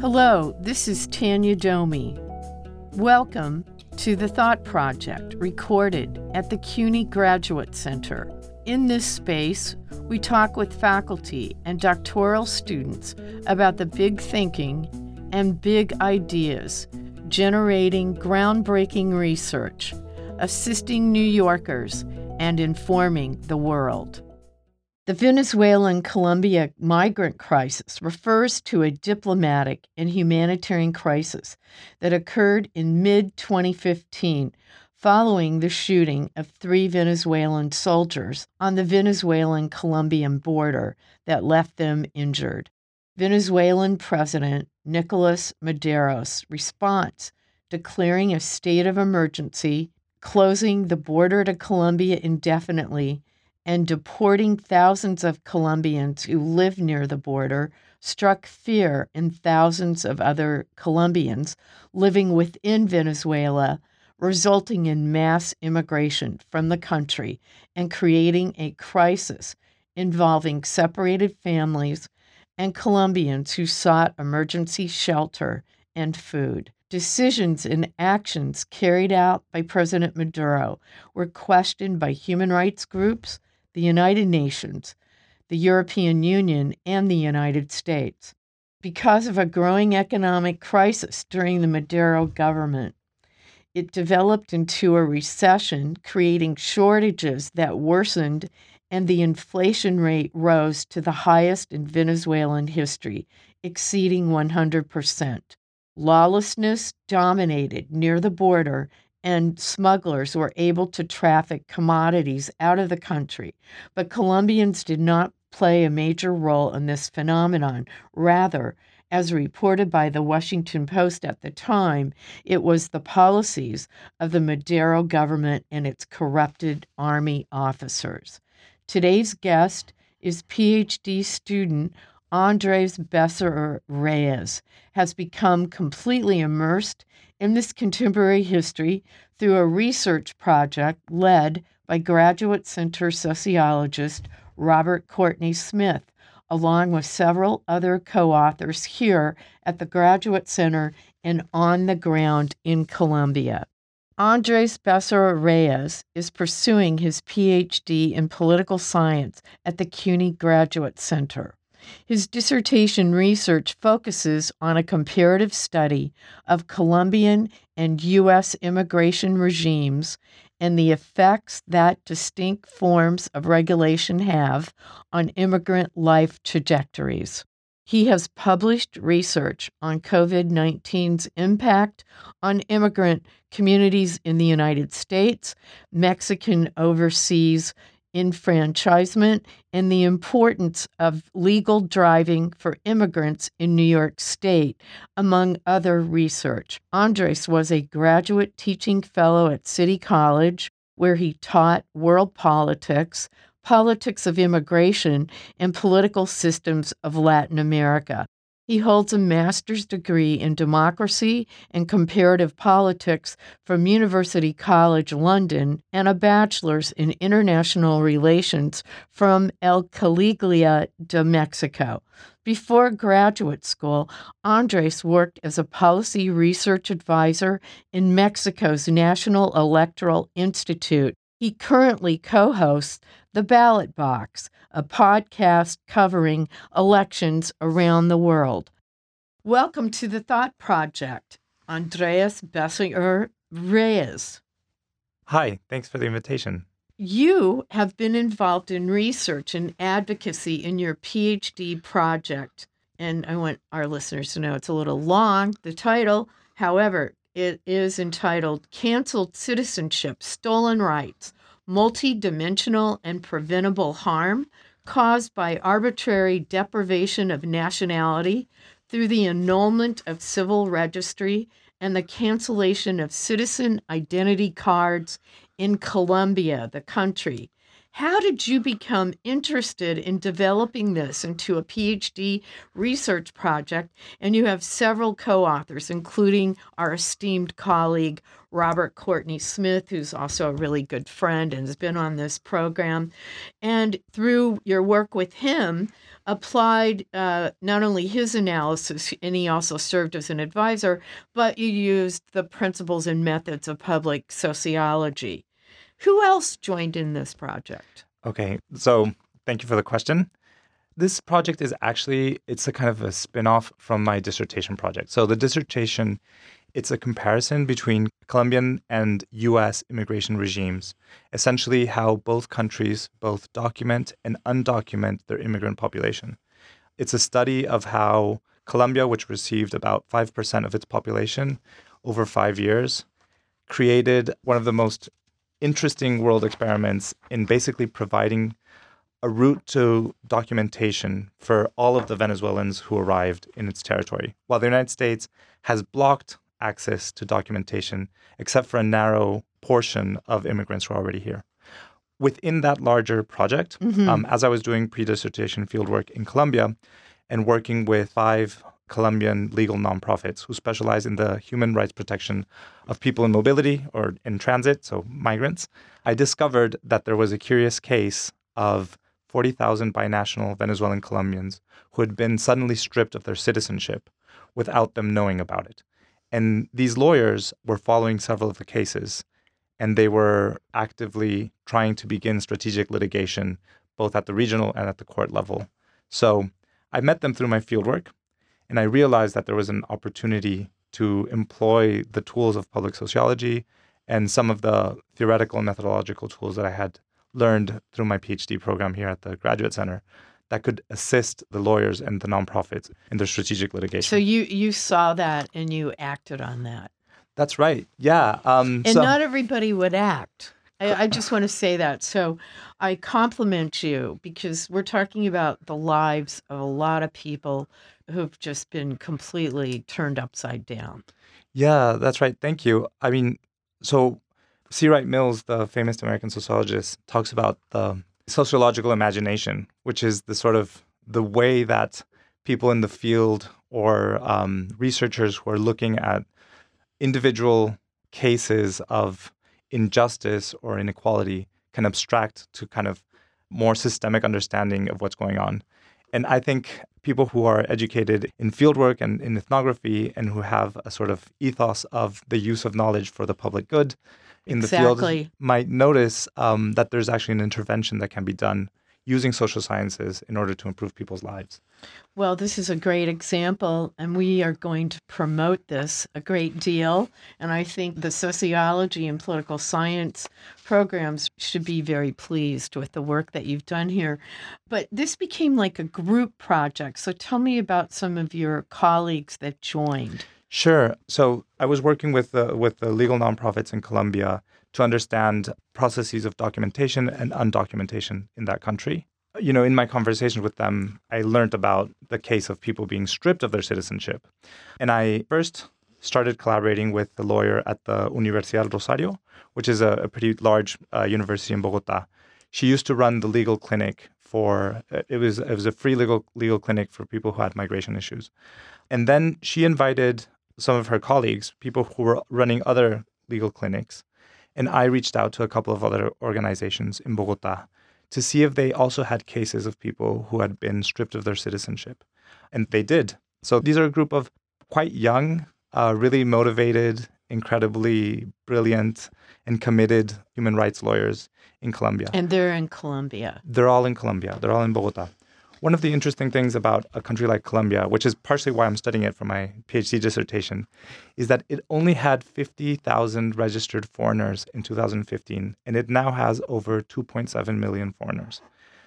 Hello, this is Tanya Domi. Welcome to the Thought Project, recorded at the CUNY Graduate Center. In this space, we talk with faculty and doctoral students about the big thinking and big ideas, generating groundbreaking research, assisting New Yorkers, and informing the world. The Venezuelan Colombia migrant crisis refers to a diplomatic and humanitarian crisis that occurred in mid 2015 following the shooting of three Venezuelan soldiers on the Venezuelan Colombian border that left them injured. Venezuelan President Nicolas Maduro's response, declaring a state of emergency, closing the border to Colombia indefinitely, and deporting thousands of Colombians who live near the border struck fear in thousands of other Colombians living within Venezuela, resulting in mass immigration from the country and creating a crisis involving separated families and Colombians who sought emergency shelter and food. Decisions and actions carried out by President Maduro were questioned by human rights groups the United Nations, the European Union, and the United States. Because of a growing economic crisis during the Maduro government, it developed into a recession, creating shortages that worsened, and the inflation rate rose to the highest in Venezuelan history, exceeding 100%. Lawlessness dominated near the border, and smugglers were able to traffic commodities out of the country. But Colombians did not play a major role in this phenomenon. Rather, as reported by the Washington Post at the time, it was the policies of the Maduro government and its corrupted army officers. Today's guest is PhD student Andres Besserer Rayas has become completely immersed in this contemporary history through a research project led by Graduate Center sociologist Robert Courtney Smith, along with several other co authors here at the Graduate Center and on the ground in Colombia. Andres Besserer Rayas is pursuing his PhD in political science at the CUNY Graduate Center. His dissertation research focuses on a comparative study of Colombian and U.S. immigration regimes and the effects that distinct forms of regulation have on immigrant life trajectories. He has published research on COVID 19's impact on immigrant communities in the United States, Mexican overseas enfranchisement and the importance of legal driving for immigrants in New York State, among other research. Andres was a graduate teaching fellow at City College, where he taught world politics, politics of immigration, and political systems of Latin America. He holds a master's degree in democracy and comparative politics from University College London and a bachelor's in international relations from El Colegio de Mexico. Before graduate school, Andres worked as a policy research advisor in Mexico's National Electoral Institute. He currently co hosts The Ballot Box, a podcast covering elections around the world. Welcome to the Thought Project, Andreas Besserer Rayas. Hi, thanks for the invitation. You have been involved in research and advocacy in your PhD project. And I want our listeners to know it's a little long, the title. However, it is entitled Canceled Citizenship Stolen Rights Multidimensional and Preventable Harm Caused by Arbitrary Deprivation of Nationality through the annulment of civil registry and the cancellation of citizen identity cards in Colombia, the country. How did you become interested in developing this into a PhD research project? And you have several co authors, including our esteemed colleague, Robert Courtney Smith, who's also a really good friend and has been on this program. And through your work with him, applied uh, not only his analysis, and he also served as an advisor, but you used the principles and methods of public sociology. Who else joined in this project? Okay, so thank you for the question. This project is actually it's a kind of a spin-off from my dissertation project. So the dissertation it's a comparison between Colombian and US immigration regimes, essentially how both countries both document and undocument their immigrant population. It's a study of how Colombia, which received about 5% of its population over 5 years, created one of the most interesting world experiments in basically providing a route to documentation for all of the Venezuelans who arrived in its territory, while the United States has blocked access to documentation except for a narrow portion of immigrants who are already here. Within that larger project, mm-hmm. um, as I was doing pre dissertation fieldwork in Colombia and working with five Colombian legal nonprofits who specialize in the human rights protection of people in mobility or in transit, so migrants, I discovered that there was a curious case of 40,000 binational Venezuelan Colombians who had been suddenly stripped of their citizenship without them knowing about it. And these lawyers were following several of the cases, and they were actively trying to begin strategic litigation, both at the regional and at the court level. So I met them through my fieldwork and I realized that there was an opportunity to employ the tools of public sociology and some of the theoretical and methodological tools that I had learned through my PhD program here at the Graduate Center that could assist the lawyers and the nonprofits in their strategic litigation. So you you saw that and you acted on that. That's right. Yeah. Um, and so, not everybody would act. I, I just want to say that. So I compliment you because we're talking about the lives of a lot of people who've just been completely turned upside down. Yeah, that's right. Thank you. I mean, so C. Wright Mills, the famous American sociologist, talks about the sociological imagination, which is the sort of the way that people in the field or um, researchers who are looking at individual cases of injustice or inequality can abstract to kind of more systemic understanding of what's going on. And I think people who are educated in fieldwork and in ethnography and who have a sort of ethos of the use of knowledge for the public good in exactly. the field might notice um, that there's actually an intervention that can be done using social sciences in order to improve people's lives. Well, this is a great example, and we are going to promote this a great deal. And I think the sociology and political science programs should be very pleased with the work that you've done here. But this became like a group project. So tell me about some of your colleagues that joined. Sure. So I was working with the, with the legal nonprofits in Colombia to understand processes of documentation and undocumentation in that country. You know, in my conversations with them, I learned about the case of people being stripped of their citizenship. And I first started collaborating with a lawyer at the Universidad Rosario, which is a, a pretty large uh, university in Bogota. She used to run the legal clinic for it was it was a free legal legal clinic for people who had migration issues. And then she invited some of her colleagues, people who were running other legal clinics, and I reached out to a couple of other organizations in Bogota to see if they also had cases of people who had been stripped of their citizenship. And they did. So these are a group of quite young, uh, really motivated, incredibly brilliant, and committed human rights lawyers in Colombia. And they're in Colombia. They're all in Colombia. They're all in Bogota. One of the interesting things about a country like Colombia, which is partially why I'm studying it for my PhD dissertation, is that it only had 50,000 registered foreigners in 2015, and it now has over 2.7 million foreigners.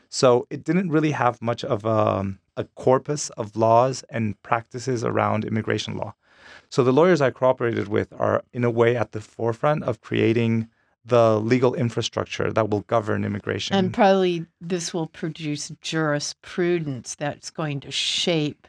So it didn't really have much of a, a corpus of laws and practices around immigration law. So the lawyers I cooperated with are, in a way, at the forefront of creating the legal infrastructure that will govern immigration. And probably this will produce jurisprudence that's going to shape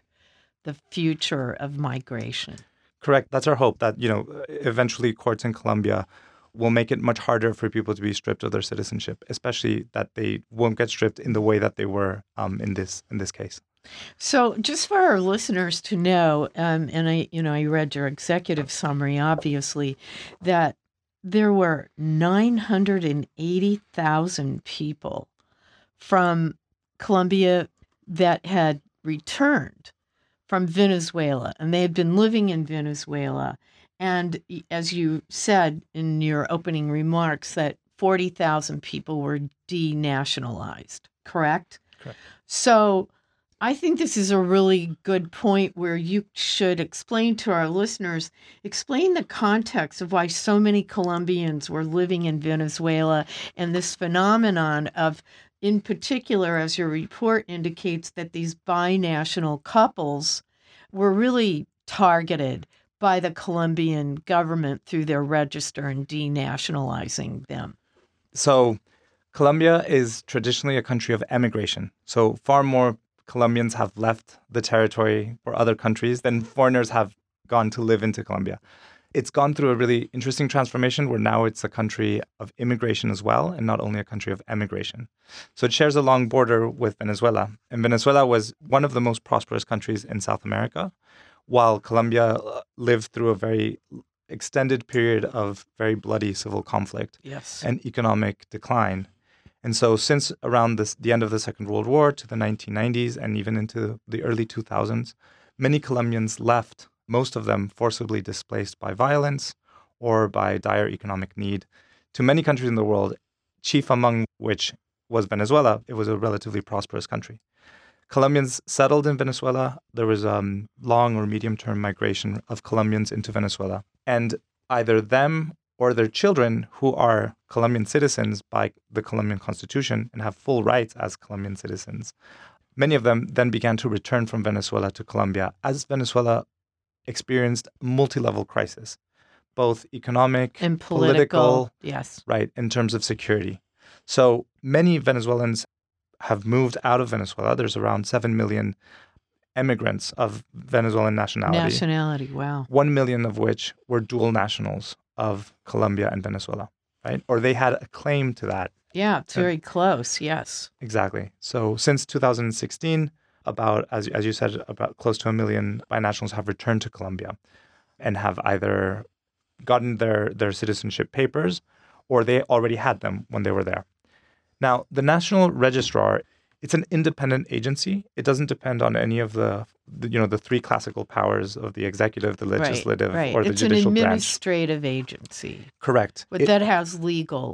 the future of migration. Correct. That's our hope that, you know, eventually courts in Colombia will make it much harder for people to be stripped of their citizenship, especially that they won't get stripped in the way that they were um, in this in this case. So, just for our listeners to know, um, and I, you know, I read your executive summary, obviously, that there were 980,000 people from Colombia that had returned from Venezuela, and they had been living in Venezuela. And as you said in your opening remarks, that 40,000 people were denationalized, correct? Correct. So, I think this is a really good point where you should explain to our listeners, explain the context of why so many Colombians were living in Venezuela and this phenomenon of, in particular, as your report indicates, that these binational couples were really targeted by the Colombian government through their register and denationalizing them. So, Colombia is traditionally a country of emigration. So, far more Colombians have left the territory for other countries than foreigners have gone to live into Colombia. It's gone through a really interesting transformation where now it's a country of immigration as well, and not only a country of emigration. So it shares a long border with Venezuela. And Venezuela was one of the most prosperous countries in South America, while Colombia uh, lived through a very extended period of very bloody civil conflict yes. and economic decline. And so, since around this, the end of the Second World War to the 1990s and even into the early 2000s, many Colombians left, most of them forcibly displaced by violence or by dire economic need, to many countries in the world, chief among which was Venezuela. It was a relatively prosperous country. Colombians settled in Venezuela. There was a um, long or medium term migration of Colombians into Venezuela. And either them or their children who are Colombian citizens by the Colombian constitution and have full rights as Colombian citizens. Many of them then began to return from Venezuela to Colombia as Venezuela experienced multi-level crisis, both economic and political, political, yes, right, in terms of security. So many Venezuelans have moved out of Venezuela. There's around 7 million immigrants of Venezuelan nationality. Nationality, wow. 1 million of which were dual nationals of Colombia and Venezuela, right? Or they had a claim to that. Yeah, it's very close. Yes. Exactly. So since 2016, about as as you said, about close to a million binationals have returned to Colombia, and have either gotten their their citizenship papers, or they already had them when they were there. Now, the National Registrar it's an independent agency. It doesn't depend on any of the, the you know the three classical powers of the executive, the legislative, right, right. or the it's judicial an branch. administrative agency, Correct. but It- that has legal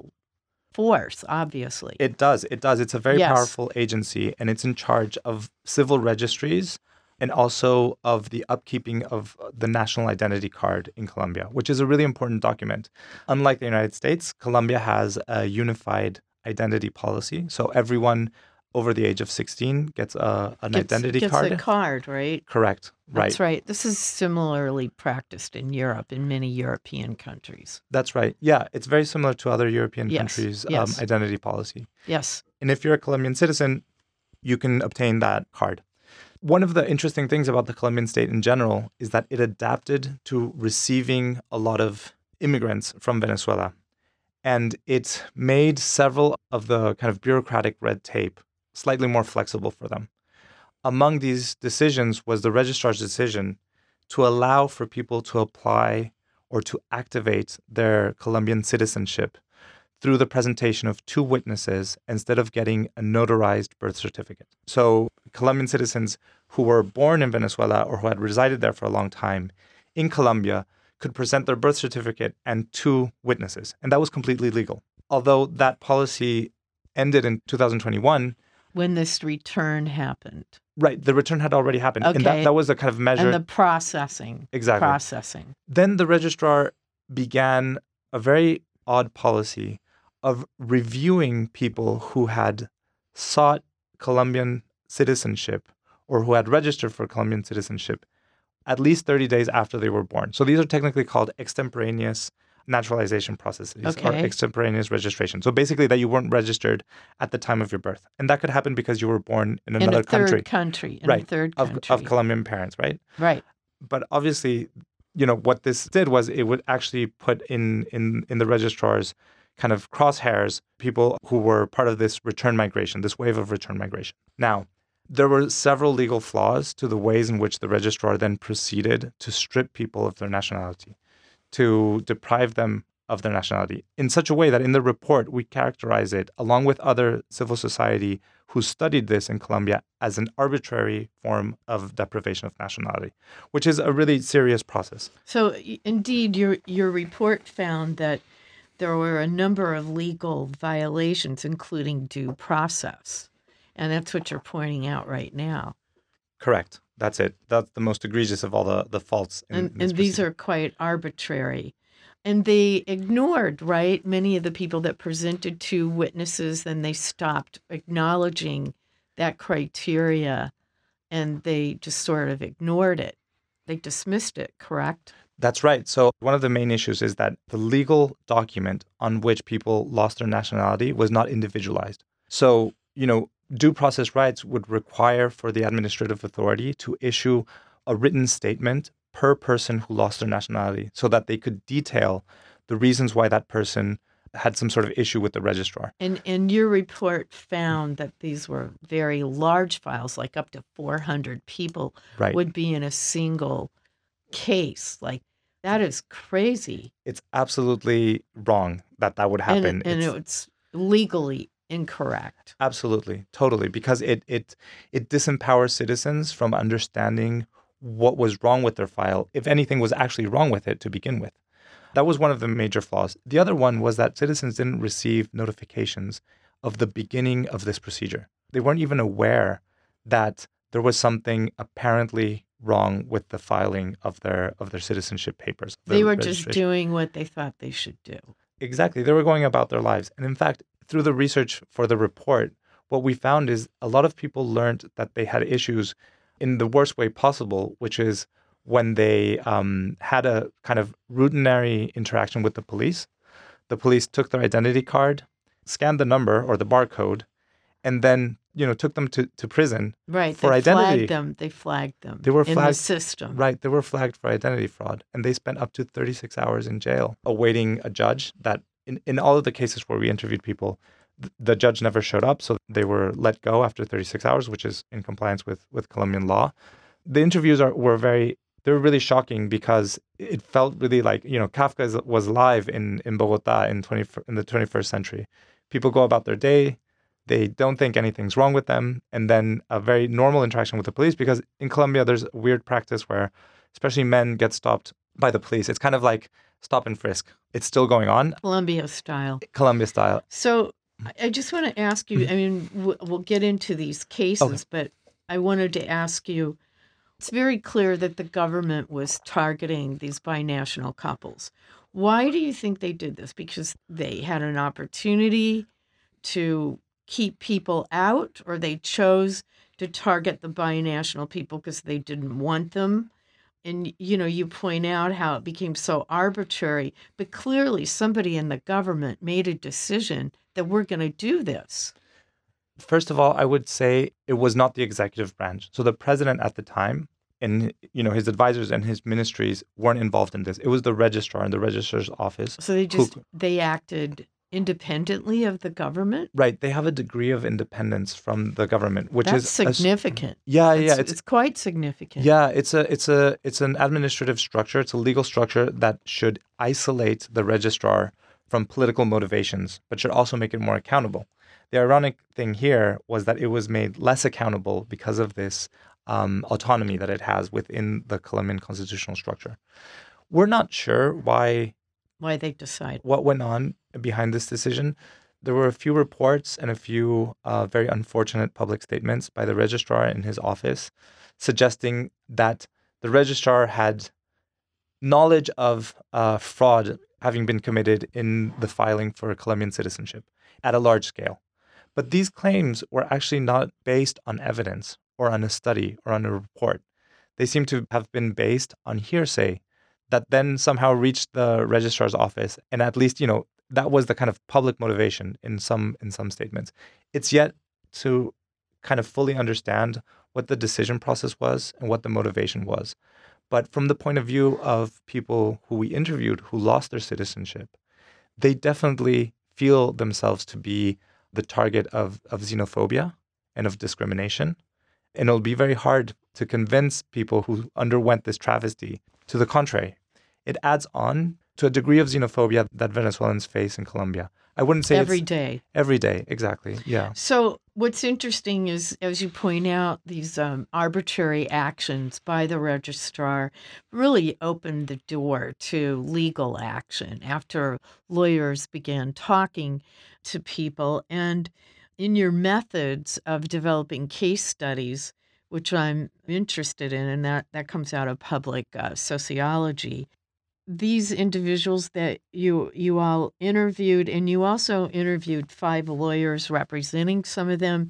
force, obviously. It does. It does. It's a very Yes. powerful agency, and it's in charge of civil registries and also of the upkeeping of the national identity card in Colombia, which is a really important document. Unlike the United States, Colombia has a unified identity policy. So everyone over the age of 16 gets a, an Gets- identity gets card. a card, right? Correct. Right. That's right. This is similarly practiced in Europe, in many European countries. That's right. Yeah, it's very similar to other European Yes, countries' yes. Um, identity policy. Yes. And if you're a Colombian citizen, you can obtain that card. One of the interesting things about the Colombian state in general is that it adapted to receiving a lot of immigrants from Venezuela. And it made several of the kind of bureaucratic red tape slightly more flexible for them. Among these decisions was the registrar's decision to allow for people to apply or to activate their Colombian citizenship through the presentation of two witnesses instead of getting a notarized birth certificate. So, Colombian citizens who were born in Venezuela or who had resided there for a long time in Colombia could present their birth certificate and two witnesses, and that was completely legal. Although that policy ended in 2021, When this return happened right, the return had already happened, and that, that was a kind of measure. and the processing, exactly. processing. Then the registrar began a very odd policy of reviewing people who had sought Colombian citizenship or who had registered for Colombian citizenship at least 30 days after they were born. So these are technically called extemporaneous naturalization processes or extemporaneous registration. So basically that you weren't registered at the time of your birth. And that could happen because you were born in In another a third country country. In a Right, third of, country. of Colombian parents, right? right. but obviously you know, what this did was it would actually put in in in the registrar's kind of crosshairs people who were part of this return migration, this wave of return migration. Now, there were several legal flaws to the ways in which the registrar then proceeded to strip people of their nationality, to deprive them of their nationality in such a way that in the report we characterize it, along with other civil society who studied this in Colombia, as an arbitrary form of deprivation of nationality, which is a really serious process. So, indeed, your your report found that there were a number of legal violations, including due process. And that's what you're pointing out right now. Correct. That's it. That's the most egregious of all the, the faults. In, and and these are quite arbitrary. And they ignored, right, many of the people that presented to witnesses, and they stopped acknowledging that criteria and they just sort of ignored it. They dismissed it, correct? That's right. So, one of the main issues is that the legal document on which people lost their nationality was not individualized. So, you know, due process rights would require for the administrative authority to issue a written statement per person who lost their nationality so that they could detail the reasons why that person had some sort of issue with the registrar. And and your report found that these were very large files, like up to 400 people right. would be in a single case. Like that is crazy. It's absolutely wrong that that would happen. And, and it's, it's legally incorrect. Absolutely, totally, because it it it disempowers citizens from understanding what was wrong with their file, if anything was actually wrong with it to begin with. That was one of the major flaws. The other one was that citizens didn't receive notifications of the beginning of this procedure. They weren't even aware that there was something apparently wrong with the filing of their of their citizenship papers. They were just doing what they thought they should do. Exactly. They were going about their lives. And in fact, through the research for the report, what we found is a lot of people learned that they had issues in the worst way possible, which is when they um, had a kind of routinary interaction with the police. The police took their identity card, scanned the number or the barcode, and then you know took them to, to prison right for they identity. Flagged them. They flagged them. They were in flagged, the system. Right, they were flagged for identity fraud, and they spent up to 36 hours in jail awaiting a judge. That in, in all of the cases where we interviewed people, th- the judge never showed up, so they were let go after 36 hours, which is in compliance with with Colombian law. The interviews are were very they were really shocking because it felt really like you know Kafka is, was live in in Bogota in 20 in the 21st century. People go about their day they don't think anything's wrong with them, and then a very normal interaction with the police. Because in Colombia, there's a weird practice where, especially men, get stopped by the police. It's kind of like stop and frisk. It's still going on. Colombia style. Colombia style. So I just want to ask you. I mean, we'll get into these cases, okay. but I wanted to ask you. It's very clear that the government was targeting these binational couples. Why do you think they did this? Because they had an opportunity to keep people out or they chose to target the binational people because they didn't want them and you know you point out how it became so arbitrary but clearly somebody in the government made a decision that we're going to do this. First of all i would say it was not the executive branch. So the president at the time and you know his advisors and his ministries weren't involved in this. It was the registrar and the registrar's office so they just who, they acted independently of the government? Right. They have a degree of independence from the government, which That's is significant. A, yeah, it's, yeah, it's, it's quite significant. Yeah, it's a it's a it's an administrative structure. It's a legal structure that should isolate the registrar from political motivations, but should also make it more accountable. The ironic thing here was that it was made less accountable because of this um, autonomy that it has within the Colombian constitutional structure. We're not sure why why they decide what went on behind this decision. There were a few reports and a few uh, very unfortunate public statements by the registrar in his office suggesting that the registrar had knowledge of uh, fraud having been committed in the filing for Colombian citizenship at a large scale. But these claims were actually not based on evidence or on a study or on a report. They seem to have been based on hearsay that then somehow reached the registrar's office and at least you know that was the kind of public motivation in some in some statements it's yet to kind of fully understand what the decision process was and what the motivation was But from the point of view of people who we interviewed who lost their citizenship, they definitely feel themselves to be the target of, of xenophobia and of discrimination. And it'll be very hard to convince people who underwent this travesty to the contrary. It adds on to a degree of xenophobia that Venezuelans face in Colombia. I wouldn't say every day. every day, exactly. Yeah. So, what's interesting is, as you point out, these um, arbitrary actions by the registrar really opened the door to legal action after lawyers began talking to people. And in your methods of developing case studies, which I'm interested in, and that, that comes out of public uh, sociology, these individuals that you you all interviewed and you also interviewed five lawyers representing some of them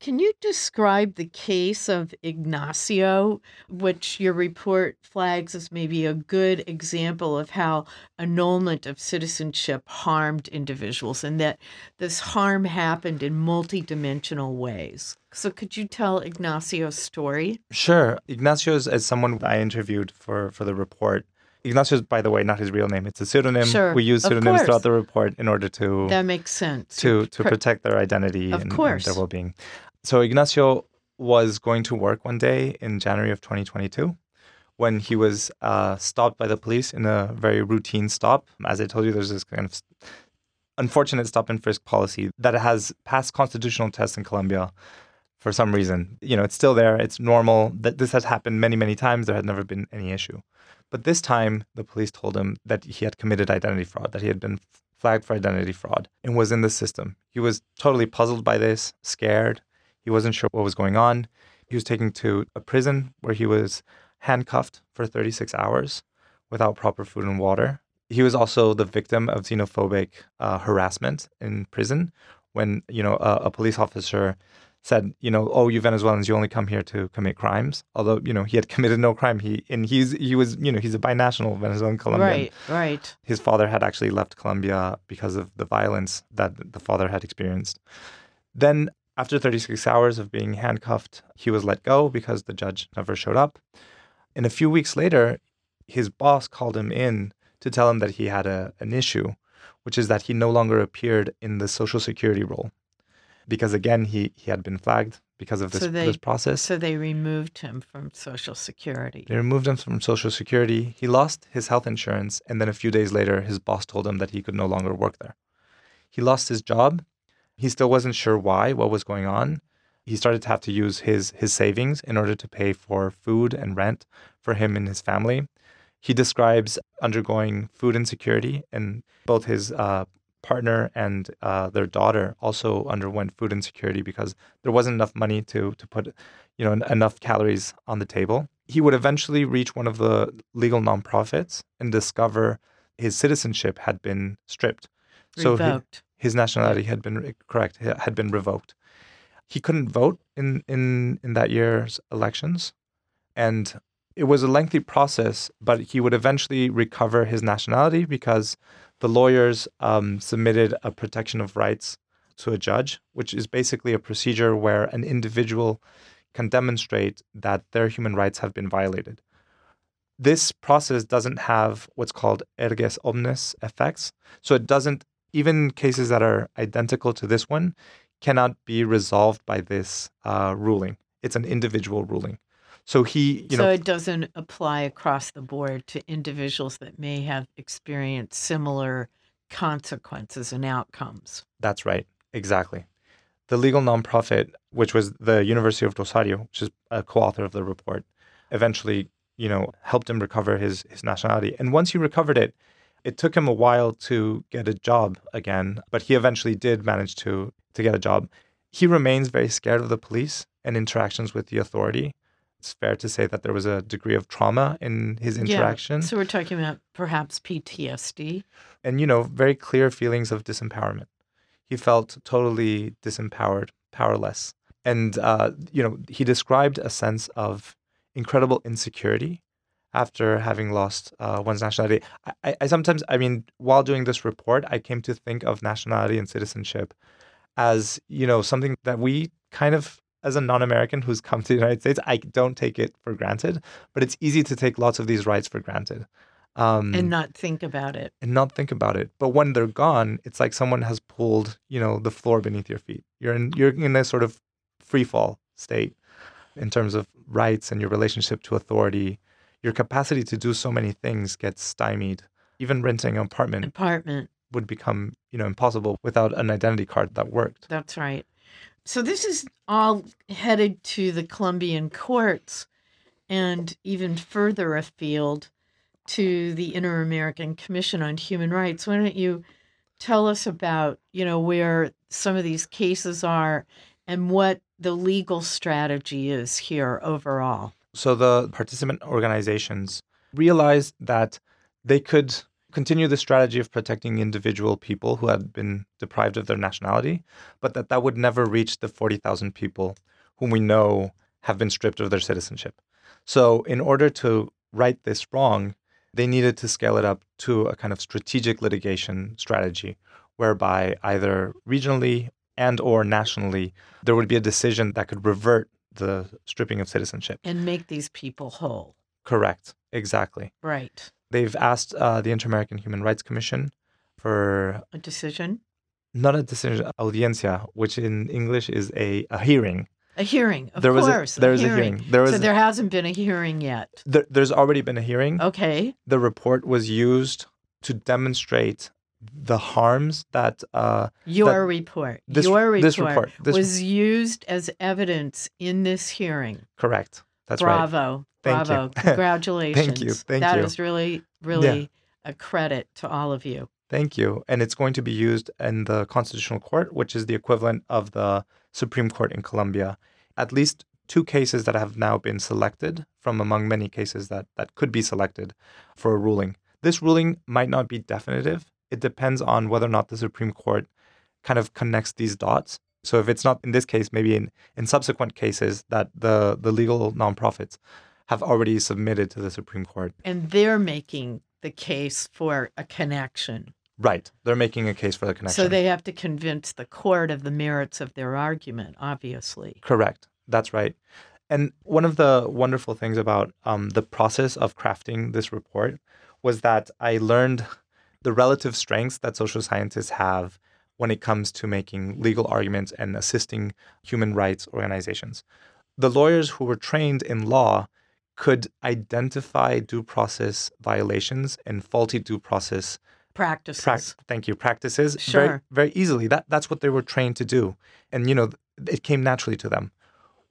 can you describe the case of Ignacio, which your report flags as maybe a good example of how annulment of citizenship harmed individuals and that this harm happened in multidimensional ways? So, could you tell Ignacio's story? Sure. Ignacio is, is someone I interviewed for, for the report. Ignacio is, by the way, not his real name. It's a pseudonym. Sure, We use pseudonyms throughout the report in order to That makes sense. to to Pr- protect their identity Of and, and their well-being. So Ignacio was going to work one day in January of 2022 when he was uh, stopped by the police in a very routine stop. As I told you, there's this kind of unfortunate stop and frisk policy that has passed constitutional tests in Colombia for some reason. You know, it's still there. It's normal. That this has happened many, many times. There had never been any issue. But this time, the police told him that he had committed identity fraud, that he had been flagged for identity fraud and was in the system. He was totally puzzled by this, scared. He wasn't sure what was going on. He was taken to a prison where he was handcuffed for 36 hours without proper food and water. He was also the victim of xenophobic uh, harassment in prison when, you know, a, a police officer said, you know, oh, you Venezuelans, you only come here to commit crimes. Although, you know, he had committed no crime. He and he's he was, you know, he's a binational Venezuelan Colombian. Right, right. His father had actually left Colombia because of the violence that the father had experienced. Then, after 36 hours of being handcuffed, he was let go because the judge never showed up. And a few weeks later, his boss called him in to tell him that he had a, an issue, which is that he no longer appeared in the Social Security roll. Because again, he, he had been flagged because of this, So they- this process. So they removed him from Social Security. They removed him from Social Security. He lost his health insurance, and then a few days later, his boss told him that he could no longer work there. He lost his job. He still wasn't sure why, what was going on. He started to have to use his his savings in order to pay for food and rent for him and his family. He describes undergoing food insecurity, and both his uh, partner and uh, their daughter also underwent food insecurity because there wasn't enough money to to put, you know, enough calories on the table. He would eventually reach one of the legal nonprofits and discover his citizenship had been stripped. So he- Revoked. his nationality had been correct had been revoked. He couldn't vote in in in that year's elections, and it was a lengthy process. But he would eventually recover his nationality because the lawyers um, submitted a protection of rights to a judge, which is basically a procedure where an individual can demonstrate that their human rights have been violated. This process doesn't have what's called erga omnes effects, so it doesn't even cases that are identical to this one cannot be resolved by this uh, ruling. It's an individual ruling. So he, you so know, it doesn't apply across the board to individuals that may have experienced similar consequences and outcomes. that's right, exactly. The legal nonprofit, which was the University of Rosario, which is a co-author of the report, eventually, you know, helped him recover his his nationality. And once he recovered it, it took him a while to get a job again, but he eventually did manage to to get a job. He remains very scared of the police and interactions with the authority. It's fair to say that there was a degree of trauma in his interaction Yeah. So we're talking about perhaps PTSD. and you know, very clear feelings of disempowerment. He felt totally disempowered, powerless. And uh, you know, he described a sense of incredible insecurity after having lost uh, one's nationality. I, I, I sometimes, I mean, while doing this report, I came to think of nationality and citizenship as you know something that we kind of as a non-American who's come to the United States, I don't take it for granted, but it's easy to take lots of these rights for granted. Um, and not think about it. And not think about it. But when they're gone, it's like someone has pulled, you know, the floor beneath your feet. You're in you're in a sort of free fall state in terms of rights and your relationship to authority. Your capacity to do so many things gets stymied. Even renting an apartment. Apartment would become, you know, impossible without an identity card that worked. That's right. So this is all headed to the Colombian courts and even further afield to the Inter-American Commission on Human Rights. Why don't you tell us about, you know, where some of these cases are and what the legal strategy is here overall? So the participant organizations realized that they could continue the strategy of protecting individual people who had been deprived of their nationality, but that that would never reach the 40,000 people whom we know have been stripped of their citizenship. So, in order to right this wrong, they needed to scale it up to a kind of strategic litigation strategy whereby either regionally and or nationally there would be a decision that could revert the stripping of citizenship and make these people whole. Correct. Exactly. Right. They've asked uh, the Inter American Human Rights Commission for a decision. Not a decision, audiencia, which in English is a, a hearing. A hearing, of there course. Was a, there was a hearing. There was so there hasn't been a hearing yet. There, there's already been a hearing. Okay. The report was used to demonstrate the harms that uh, your that report, this, your report, this report this was used as evidence in this hearing. Correct. That's Bravo. right. Bravo. Thank Bravo. You. Congratulations. Thank you. Thank that you. That is really, really yeah. a credit to all of you. Thank you. And it's going to be used in the Constitutional Court, which is the equivalent of the Supreme Court in Colombia. At least two cases that have now been selected from among many cases that, that could be selected for a ruling. This ruling might not be definitive. It depends on whether or not the Supreme Court kind of connects these dots. So if it's not in this case, maybe in, in subsequent cases that the, the legal nonprofits have already submitted to the Supreme Court. And they're making the case for a connection. Right. They're making a case for the connection. So they have to convince the court of the merits of their argument, obviously. Correct. That's right. And one of the wonderful things about um, the process of crafting this report was that I learned the relative strengths that social scientists have when it comes to making legal arguments and assisting human rights organizations. The lawyers who were trained in law could identify due process violations and faulty due process practices. Pra- thank you, practices sure. very very easily. That that's what they were trained to do, and you know it came naturally to them.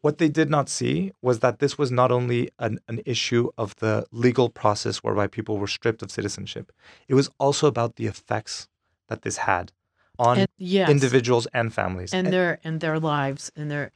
What they did not see was that this was not only an, an issue of the legal process whereby people were stripped of citizenship, it was also about the effects that this had on and, yes. individuals and families and, and their and their lives and their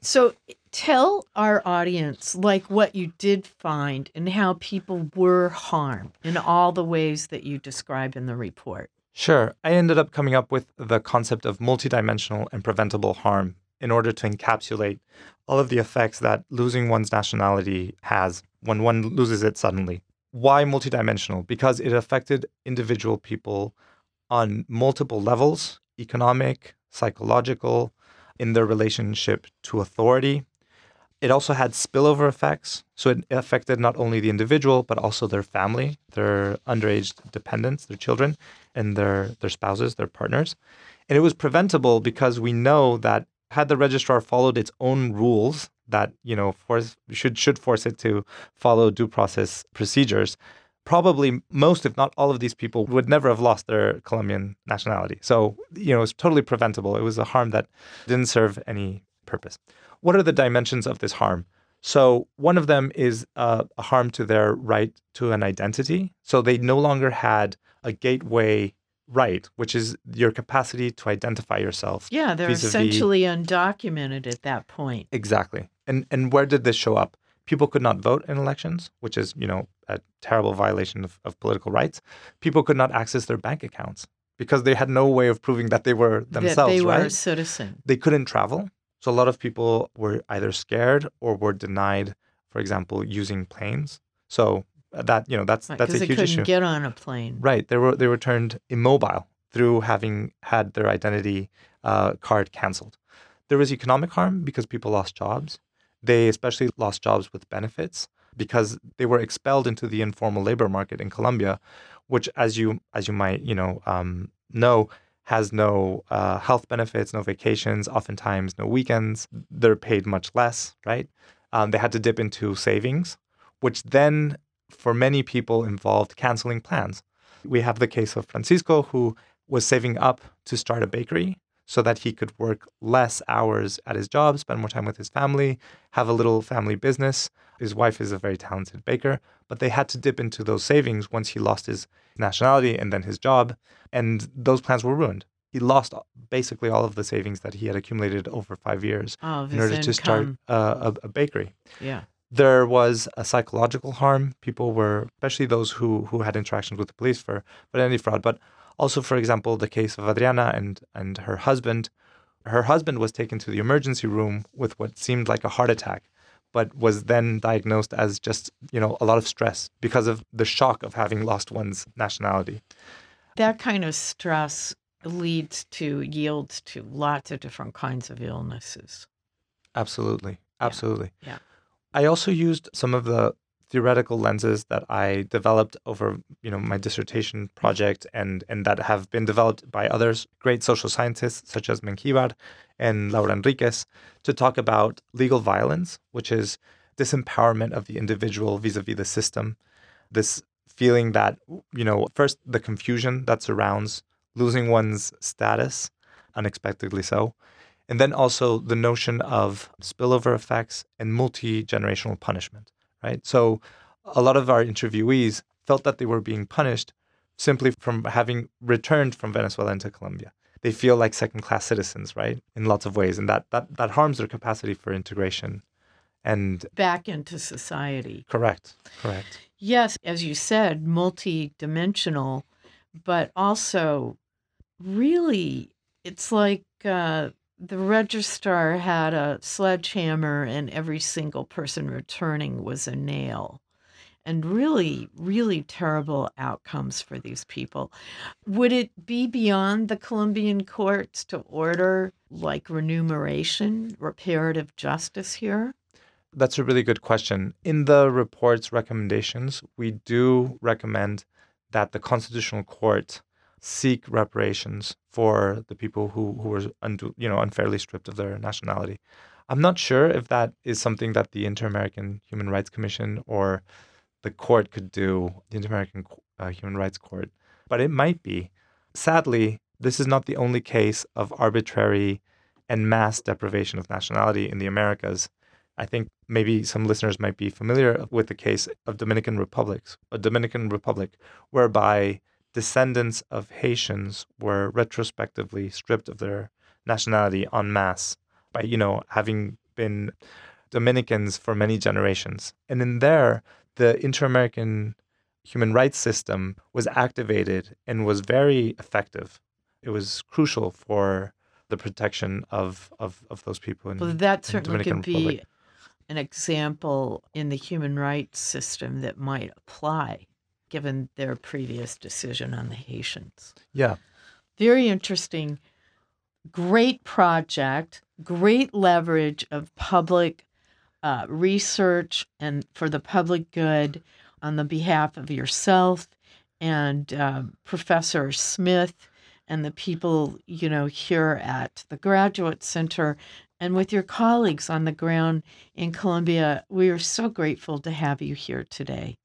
so tell our audience like what you did find and how people were harmed in all the ways that you describe in the report. Sure. I ended up coming up with the concept of multidimensional and preventable harm in order to encapsulate all of the effects that losing one's nationality has when one loses it suddenly. Why multidimensional? Because it affected individual people on multiple levels economic, psychological, in their relationship to authority. It also had spillover effects. So it affected not only the individual, but also their family, their underage dependents, their children, and their, their spouses, their partners. And it was preventable because we know that had the registrar followed its own rules that, you know, force, should, should force it to follow due process procedures, probably most, if not all of these people would never have lost their Colombian nationality. So, you know, it's totally preventable. It was a harm that didn't serve any purpose. What are the dimensions of this harm? So, one of them is uh, a harm to their right to an identity. So, they no longer had a gateway right, which is your capacity to identify yourself. Yeah, they're vis-a-vis... essentially undocumented at that point. Exactly. And and where did this show up? People could not vote in elections, which is, you know, a terrible violation of, of political rights. People could not access their bank accounts because they had no way of proving that they were themselves, that they right? were a citizen. They couldn't travel. So a lot of people were either scared or were denied, for example, using planes. So that you know that's right, that's a huge issue. Get on a plane. Right. They were they were turned immobile through having had their identity uh, card canceled. There was economic harm because people lost jobs. They especially lost jobs with benefits because they were expelled into the informal labor market in Colombia, which, as you as you might you know um, know, has no uh, health benefits, no vacations, oftentimes no weekends. They're paid much less, right? Um, they had to dip into savings, which then, for many people, involved canceling plans. We have the case of Francisco, who was saving up to start a bakery so that he could work less hours at his job, spend more time with his family, have a little family business. His wife is a very talented baker, but they had to dip into those savings once he lost his nationality and then his job, and those plans were ruined. He lost basically all of the savings that he had accumulated over five years Oh, in order to start uh, a, a bakery. Yeah. There was a psychological harm. People were, especially those who who had interactions with the police for identity fraud, but also, for example, the case of Adriana and and her husband. Her husband was taken to the emergency room with what seemed like a heart attack, but was then diagnosed as just you know a lot of stress because of the shock of having lost one's nationality. That kind of stress leads to yields to lots of different kinds of illnesses. Absolutely, absolutely. yeah. I also used some of the theoretical lenses that I developed over, you know, my dissertation project and and that have been developed by others, great social scientists such as Menjivar and Laura Enriquez, to talk about legal violence, which is disempowerment of the individual vis-a-vis the system. This feeling that, you know, first the confusion that surrounds losing one's status, unexpectedly so, and then also the notion of spillover effects and multi generational punishment, right? So a lot of our interviewees felt that they were being punished simply from having returned from Venezuela into Colombia. They feel like second class citizens, right? In lots of ways. And that, that, that harms their capacity for integration. And Back into society. correct, correct. Yes, as you said, multi-dimensional, but also really, it's like uh, the registrar had a sledgehammer, and every single person returning was a nail. And really, really terrible outcomes for these people. Would it be beyond the Colombian courts to order like remuneration, reparative justice here? That's a really good question. In the report's recommendations, we do recommend that the Constitutional Court seek reparations for the people who, who were undu- you know unfairly stripped of their nationality. I'm not sure if that is something that the Inter-American Human Rights Commission or the court could do, the Inter-American uh, Human Rights Court, but it might be. Sadly, this is not the only case of arbitrary and mass deprivation of nationality in the Americas. I think maybe some listeners might be familiar with the case of Dominican Republics, a Dominican Republic, whereby descendants of Haitians were retrospectively stripped of their nationality en masse by, you know, having been Dominicans for many generations. And in there, the inter-American human rights system was activated and was very effective. It was crucial for the protection of, of, of those people in, Well, that in certainly could be an example in the human rights system that might apply given their previous decision on the Haitians. Yeah. Very interesting. Great project, great leverage of public uh, research and for the public good on the behalf of yourself and uh, Professor Smith and the people, you know, here at the Graduate Center and with your colleagues on the ground in Colombia. We are so grateful to have you here today.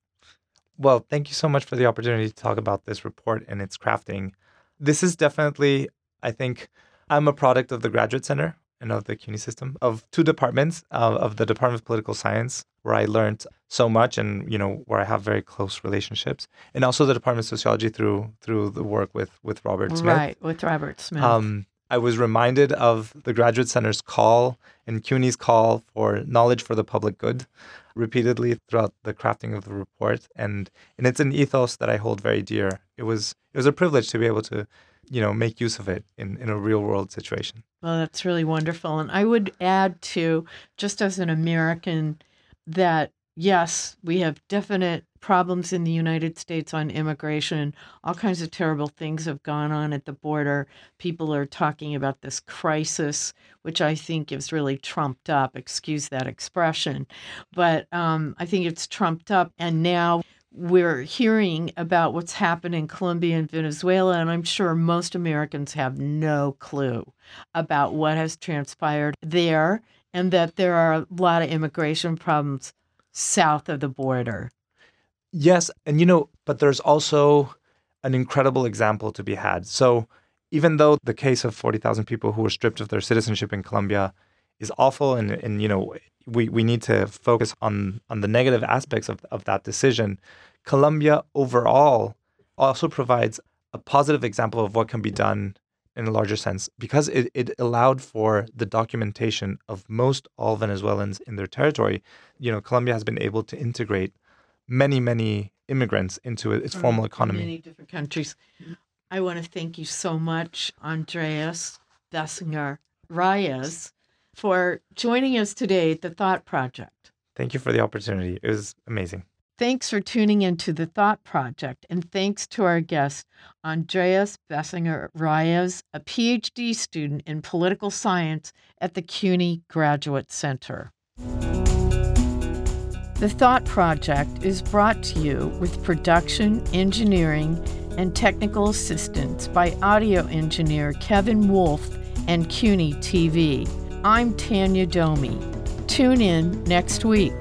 Well, thank you so much for the opportunity to talk about this report and its crafting. This is definitely, I think, I'm a product of the Graduate Center and of the CUNY system, of two departments uh, of the Department of Political Science, where I learned so much and, you know, where I have very close relationships, and also the Department of Sociology through through the work with with Robert Smith. Right, with Robert Smith. Um, I was reminded of the Graduate Center's call and CUNY's call for knowledge for the public good repeatedly throughout the crafting of the report. And, and it's an ethos that I hold very dear. It was, it was a privilege to be able to, you know, make use of it in, in a real world situation. Well, that's really wonderful. And I would add to, just as an American, that yes, we have definite problems in the United States on immigration. All kinds of terrible things have gone on at the border. People are talking about this crisis, which I think is really trumped up. Excuse that expression. But um, I think it's trumped up. And now we're hearing about what's happened in Colombia and Venezuela, and I'm sure most Americans have no clue about what has transpired there and that there are a lot of immigration problems south of the border. Yes, and you know, but there's also an incredible example to be had. So, even though the case of 40,000 people who were stripped of their citizenship in Colombia is awful and and you know, we, we need to focus on on the negative aspects of, of that decision. Colombia overall also provides a positive example of what can be done in a larger sense because it, it allowed for the documentation of most all Venezuelans in their territory. You know, Colombia has been able to integrate many, many immigrants into its from formal economy. Many different countries. I want to thank you so much, Andrés Besserer Rayas, for joining us today at the Thought Project. Thank you for the opportunity. It was amazing. Thanks for tuning in to the Thought Project, and thanks to our guest, Andrés Besserer Rayas, a PhD student in political science at the CUNY Graduate Center. The Thought Project is brought to you with production, engineering, and technical assistance by audio engineer Kevin Wolf and CUNY TV. I'm Tanya Domi. Tune in next week.